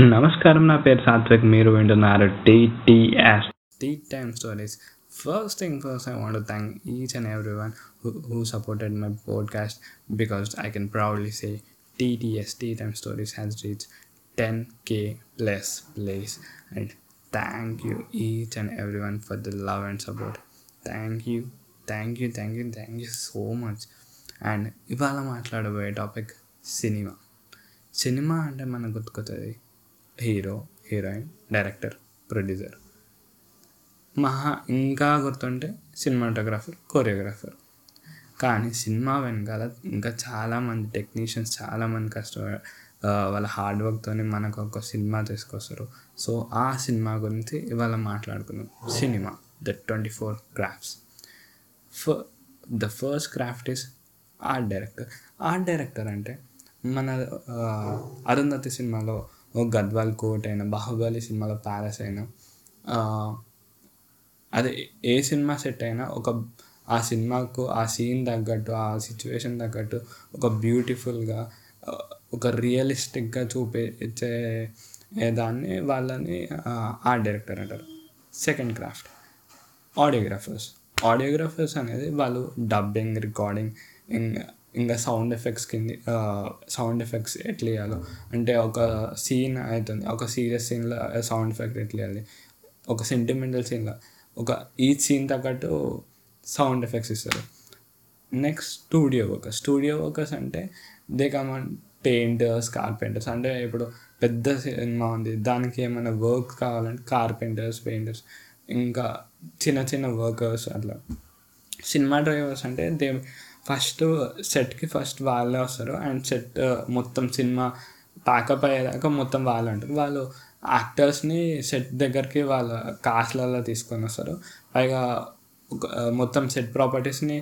నమస్కారం నా పేరు సాత్విక్. మీరు వింటున్నారు TTS. Tea time stories. First thing first I want thank each and every one who supported my podcast because I can proudly say TTS tea time stories has reach ten K plus plays and thank you each and every one for the love and support thank you thank you thank you thank you so much and ఇవాళ మాట్లాడబోయే topic cinema cinema అంటే మనకు గుర్తుకొస్తుంది hero heroine director producer. మహా ఇంకా గుర్తుంటే cinematographer choreographer. కానీ cinema వెనకాల ఇంకా చాలామంది టెక్నీషియన్స్ చాలామంది కష్ట వాళ్ళ హార్డ్ వర్క్తోనే మనకు ఒక సినిమా తీసుకొస్తారు. సో ఆ సినిమా గురించి ఇవాళ మాట్లాడుకుందాం. Cinema the twenty four crafts. ఫ the first craft is art director. Art director అంటే మన అరుంధతి సినిమాలో గద్వాల్ కోట్ అయినా బాహుబలి సినిమాలో ప్యాలెస్ అయినా అది ఏ సినిమా సెట్ అయినా ఒక ఆ సినిమాకు ఆ సీన్ తగ్గట్టు ఆ సిచ్యువేషన్ తగ్గట్టు ఒక బ్యూటిఫుల్గా ఒక రియలిస్టిక్గా చూపించే దాన్ని వాళ్ళని ఆర్ట్ డైరెక్టర్ అంటారు. సెకండ్ క్రాఫ్ట్ ఆడియోగ్రాఫర్స్ ఆడియోగ్రాఫర్స్ అనేది వాళ్ళు డబ్బింగ్ రికార్డింగ్ ఇంకా సౌండ్ ఎఫెక్ట్స్ కింద సౌండ్ ఎఫెక్ట్స్ ఎట్లా ఇవ్వాలో అంటే ఒక సీన్ అవుతుంది ఒక సీరియస్ సీన్లో సౌండ్ ఎఫెక్ట్ ఎట్లా ఇవ్వాలి ఒక సెంటిమెంటల్ సీన్లో ఒక ఈ సీన్ తగ్గట్టు సౌండ్ ఎఫెక్ట్స్ ఇస్తారు. Next studio workers studio workers అంటే దే కమన్ పెయింటర్స్ కార్పెంటర్స్ అంటే ఇప్పుడు పెద్ద సినిమా ఉంది దానికి ఏమైనా వర్క్ కావాలంటే కార్పెంటర్స్ పెయింటర్స్ ఇంకా చిన్న చిన్న వర్కర్స్ అట్లా. సినిమా డ్రైవర్స్ అంటే దే ఫస్ట్ సెట్కి ఫస్ట్ వాళ్ళే వస్తారు. అండ్ సెట్ uh, మొత్తం సినిమా ప్యాకప్ అయ్యేదాకా మొత్తం వాళ్ళు అంటారు వాళ్ళు యాక్టర్స్ని సెట్ దగ్గరికి వాళ్ళ కాస్ట్లలో తీసుకొని వస్తారు. పైగా ఒక uh, మొత్తం సెట్ ప్రాపర్టీస్ని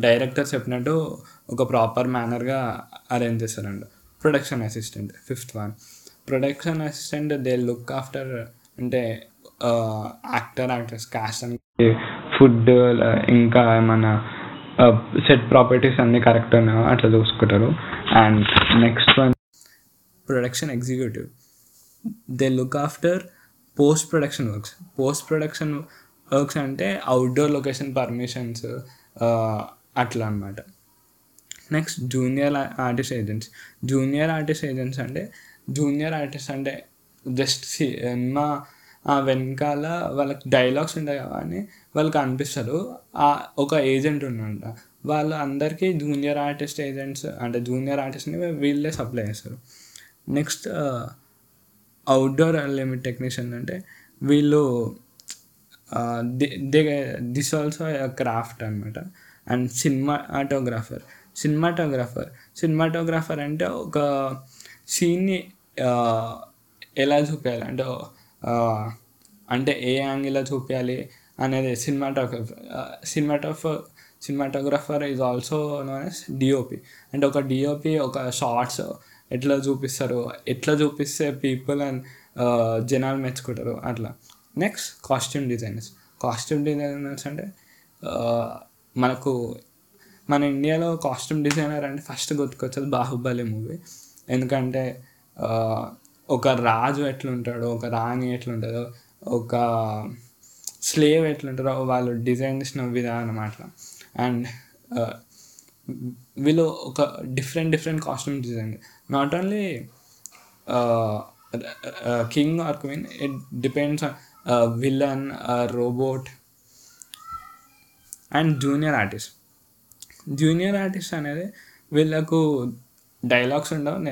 డైరెక్టర్ చెప్పినట్టు ఒక ప్రాపర్ మేనర్గా అరేంజ్ చేస్తారండి production assistant fifth one production assistant they look after అంటే actor actors cast and food ఇంకా ఏమైనా సెట్ ప్రాపర్టీస్ అన్నీ కరెక్ట్ అట్లా చూసుకుంటారు. And next one production executive they look after post production works post production works అంటే outdoor location permissions అట్లా అనమాట next junior artist agents junior artist agents అంటే junior artist అంటే జస్ట్ సినిమా వెనకాల వాళ్ళకి డైలాగ్స్ ఉంటాయి కానీ వాళ్ళకి అనిపిస్తారు. ఆ ఒక ఏజెంట్ ఉన్నాడంట వాళ్ళు అందరికీ జూనియర్ ఆర్టిస్ట్ ఏజెంట్స్ అంటే జూనియర్ ఆర్టిస్ట్ని వీళ్ళే సప్లై చేస్తారు. నెక్స్ట్ అవుట్డోర్ లిమిట్ టెక్నీషియన్ అంటే వీళ్ళు దే దిస్ ఆల్సో క్రాఫ్ట్ అనమాట అండ్ సినిమాటోగ్రాఫర్ సినిమాటోగ్రాఫర్ సినిమాటోగ్రాఫర్ అంటే ఒక సీన్ని ఎలా చూపించాలి? అంటే అంటే ఏ యాంగిల్లో చూపించాలి అనేది cinematographer సినిమాటోఫ్ cinematographer is also known as DOP అంటే ఒక డిఓపి ఒక షార్ట్స్ ఎట్లా చూపిస్తారు? ఎట్లా చూపిస్తే పీపుల్ అండ్ జనాలు మెచ్చుకుంటారు? అట్లా. Next costume designers costume designers అంటే మనకు మన ఇండియాలో కాస్ట్యూమ్ డిజైనర్ అంటే ఫస్ట్ గుర్తుకొచ్చేది బాహుబలి మూవీ ఎందుకంటే ఒక రాజు ఎట్లుంటాడో ఒక రాణి ఎట్లుంటుందో ఒక స్లేవ్ ఎట్లుంటారో వాళ్ళు డిజైన్ చేసిన విధానం అట్లా. అండ్ uh, వీళ్ళు ఒక different different costume design not only king or queen it depends on villain robot and junior artist junior artist అనేది వీళ్ళకు డైలాగ్స్ ఉండవు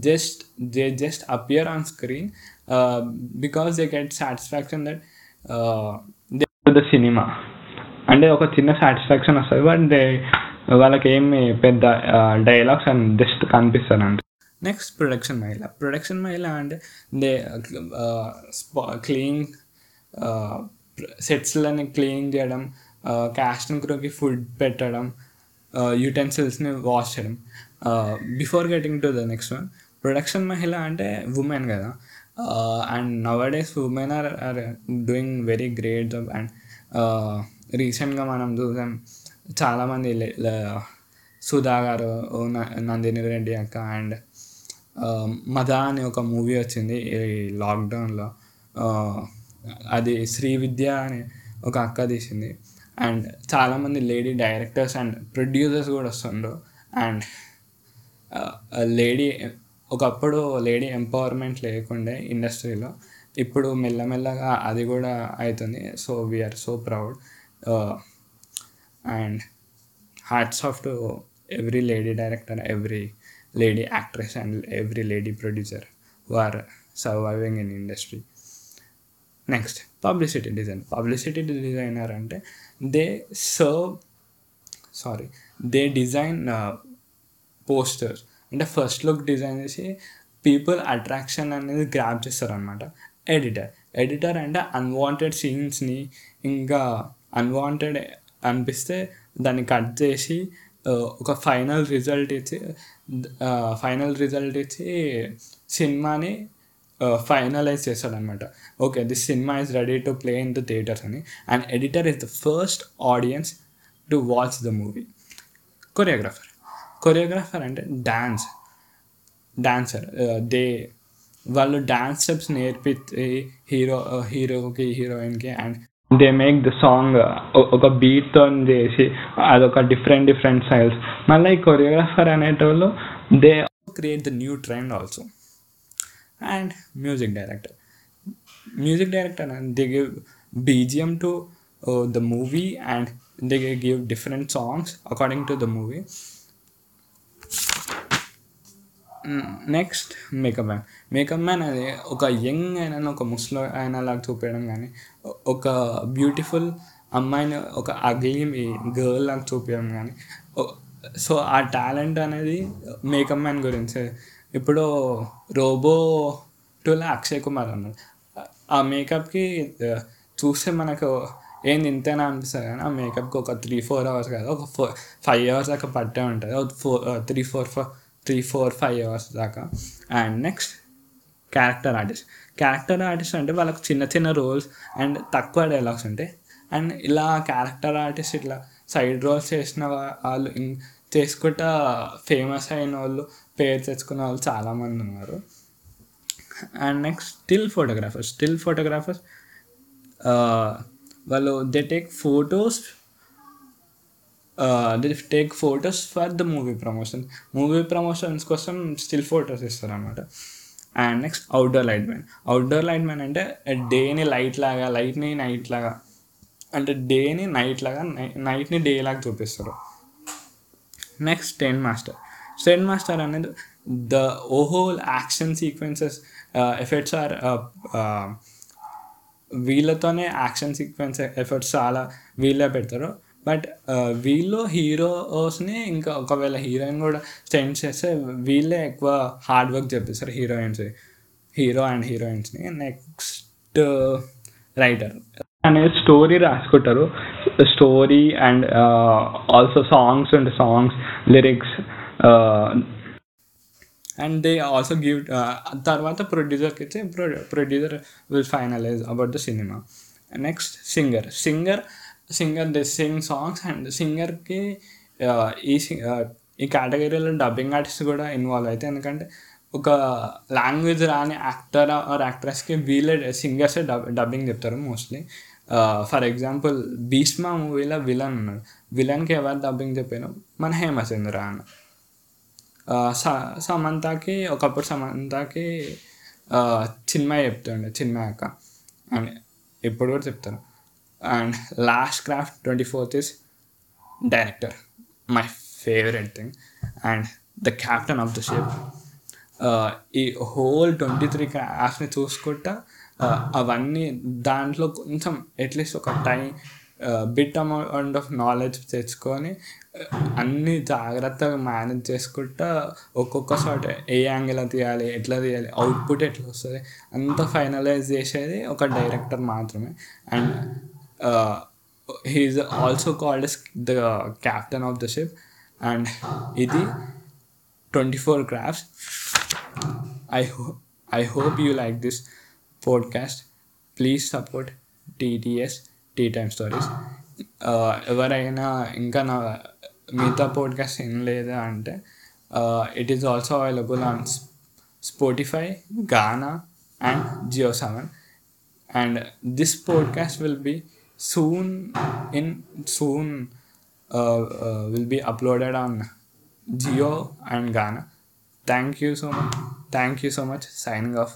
just they just appear on screen because they get satisfaction that the cinema అంటే ఒక చిన్న satisfaction వస్తుంది but they వాళ్ళకి ఏమి పెద్ద డైలాగ్స్ అని జస్ట్ కనిపిస్తారు అంటే నెక్స్ట్ ప్రొడక్షన్ మహిళ ప్రొడక్షన్ మహిళ అంటే దే క్లీన్ సెట్స్లని క్లీన్ చేయడం క్యాస్ట్ క్రూకి ఫుడ్ పెట్టడం యూటెన్సిల్స్ని వాష్ చేయడం. Before getting to the next one production మహిళ అంటే ఉమెన్ కదా. And now days women are are doing very great job and రీసెంట్గా మనం చూసాం చాలామంది సుధా గారు న- నందిని రెడ్డి అక్క అండ్ మదా అనే ఒక మూవీ వచ్చింది ఈ లాక్డౌన్లో అది శ్రీ విద్య అనే ఒక అక్క తీసింది. అండ్ చాలామంది లేడీ డైరెక్టర్స్ అండ్ ప్రొడ్యూసర్స్ కూడా వస్తుండ్రు. అండ్ లేడీ ఒకప్పుడు లేడీ ఎంపవర్మెంట్ లేకుండే ఇండస్ట్రీలో ఇప్పుడు మెల్లమెల్లగా అది కూడా అవుతుంది so we are so proud and hats off to every lady director every lady actress and every lady producer who are surviving in industry next publicity design publicity designer అంటే they serve sorry they design posters అంటే first look design చేసి people attraction అనేది grab చేస్తారు అనమాట editor editor అంటే unwanted సీన్స్ని ఇంకా unwanted అనిపిస్తే దాన్ని కట్ చేసి ఒక ఫైనల్ రిజల్ట్ ఇచ్చి ఫైనల్ రిజల్ట్ ఇచ్చి సినిమాని finalise చేస్తాడనమాట okay this cinema is ready to play in the theatres అని. And editor is the first audience to watch the movie choreographer choreographer అంటే డ్యాన్స్ డాన్సర్. దే వాళ్ళు dance steps నేర్పించి hero హీరోకి హీరోయిన్కి and they make the song ఒక బీట్తో చేసి అదొక డిఫరెంట్ డిఫరెంట్ స్టైల్స్. మళ్ళీ ఈ కొరియోగ్రాఫర్ అనేటోళ్ళు they create the new trend also. And music director. Music director they give BGM to the movie and they give different songs according to the movie. Next makeup man makeup man అది ఒక young అయినా ఒక ముస్లిం అయినా లాగా చూపించడం కానీ ఒక beautiful అమ్మాయిని ఒక అగ్లీ గర్ల్ లాగా చూపించడం కానీ సో ఆ టాలెంట్ అనేది మేకప్ మ్యాన్ గురించి. ఇప్పుడు రోబో టూలో అక్షయ్ కుమార్ అన్నాడు. ఆ మేకప్కి చూస్తే మనకు ఏంది ఇంతేనా అనిపిస్తుంది కానీ ఆ మేకప్కి ఒక త్రీ ఫోర్ అవర్స్ కాదు. ఒక ఫోర్ ఫైవ్ అవర్స్ దాకా పట్టే ఉంటుంది. ఒక four three four four three four five hours దాకా. And next character artist character artist అంటే వాళ్ళకి చిన్న చిన్న రోల్స్ అండ్ తక్కువ డైలాగ్స్ ఉంటాయి. అండ్ ఇలా క్యారెక్టర్ ఆర్టిస్ట్ ఇట్లా సైడ్ రోల్స్ చేసిన వాళ్ళు చేసుకుంటా ఫేమస్ అయిన వాళ్ళు పేరు తెచ్చుకున్న వాళ్ళు చాలామంది ఉన్నారు. And next still photographers still photographers వాళ్ళు they take photos they take photos for the movie promotion movie promotions కోసం స్టిల్ ఫొటోస్ ఇస్తారనమాట and next outdoor light man outdoor light man అంటే డేని లైట్ లాగా లైట్ని నైట్ లాగా అంటే డేని నైట్ లాగా నైట్ని డే లాగా చూపిస్తారు. Next stunt master stunt master అనేది the whole action sequences effects are వీళ్ళతోనే action sequence efforts చాలా వీళ్ళే పెడతారు. బట్ వీళ్ళు హీరోస్ని ఇంకా ఒకవేళ హీరోయిన్ కూడా స్టెండ్ చేస్తే వీళ్ళే ఎక్కువ హార్డ్ వర్క్ చేపిస్తారు హీరోయిన్స్. హీరో అండ్ హీరోయిన్స్ని నెక్స్ట్ రైటర్. అనేది స్టోరీ రాసుకుంటారు. Story and also songs and songs lyrics and they also give తర్వాత ప్రొడ్యూసర్కి ఇచ్చి producer will finalise about the cinema next singer singer singer they sing songs and సింగర్కి ఈ uh, ఈ కేటగిరీలో dubbing artist కూడా involve అయితే. ఎందుకంటే ఒక లాంగ్వేజ్ రాని యాక్టర్ ఆర్ యాక్ట్రెస్కి వీళ్ళే సింగర్సే డబ్ డబ్బింగ్ చెప్తారు మోస్ట్లీ ఫర్ ఎగ్జాంపుల్ భీష్మా మూవీలో విలన్ ఉన్నాడు. విలన్కి ఎవరు డబ్బింగ్ చెప్పాను మన హేమచంద్ర అన్న. సమంతకి ఒకప్పుడు సమంతకి చిన్మయ్య చెప్తుండే చిన్మయ్య అక్క. అండ్ ఇప్పుడు కూడా చెప్తాను and last craft twenty fourth is director. My favourite thing. And the captain of the ship. ఈ హోల్ ట్వంటీ త్రీ క్రాఫ్ట్ని చూసుకుంటా అవన్నీ దాంట్లో కొంచెం అట్లీస్ట్ ఒక time bit amount of knowledge తెచ్చుకొని అన్ని జాగ్రత్తగా మేనేజ్ చేసుకుంటా ఒక్కొక్క షాట్ ఏ యాంగిల్ తీయాలి ఎట్లా తీయాలి అవుట్పుట్ ఎట్లా వస్తుంది అంత ఫైనలైజ్ చేసేది ఒక డైరెక్టర్ మాత్రమే. And he is also called the captain of the ship and ఇది ట్వంటీ ఫోర్ క్రాఫ్ట్స్ ఐ హో I hope you like this podcast please support TTS tea time stories ఎవరైనా ఇంకా నా మిగతా పోడ్కాస్ట్ ఏం లేదా అంటే it is also available on Spotify Gaana and Jio Saavn and this podcast will be soon in soon will be uploaded on Jio and Gaana thank you so much thank you so much signing off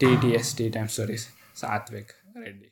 TTS tea time stories Satvik Reddy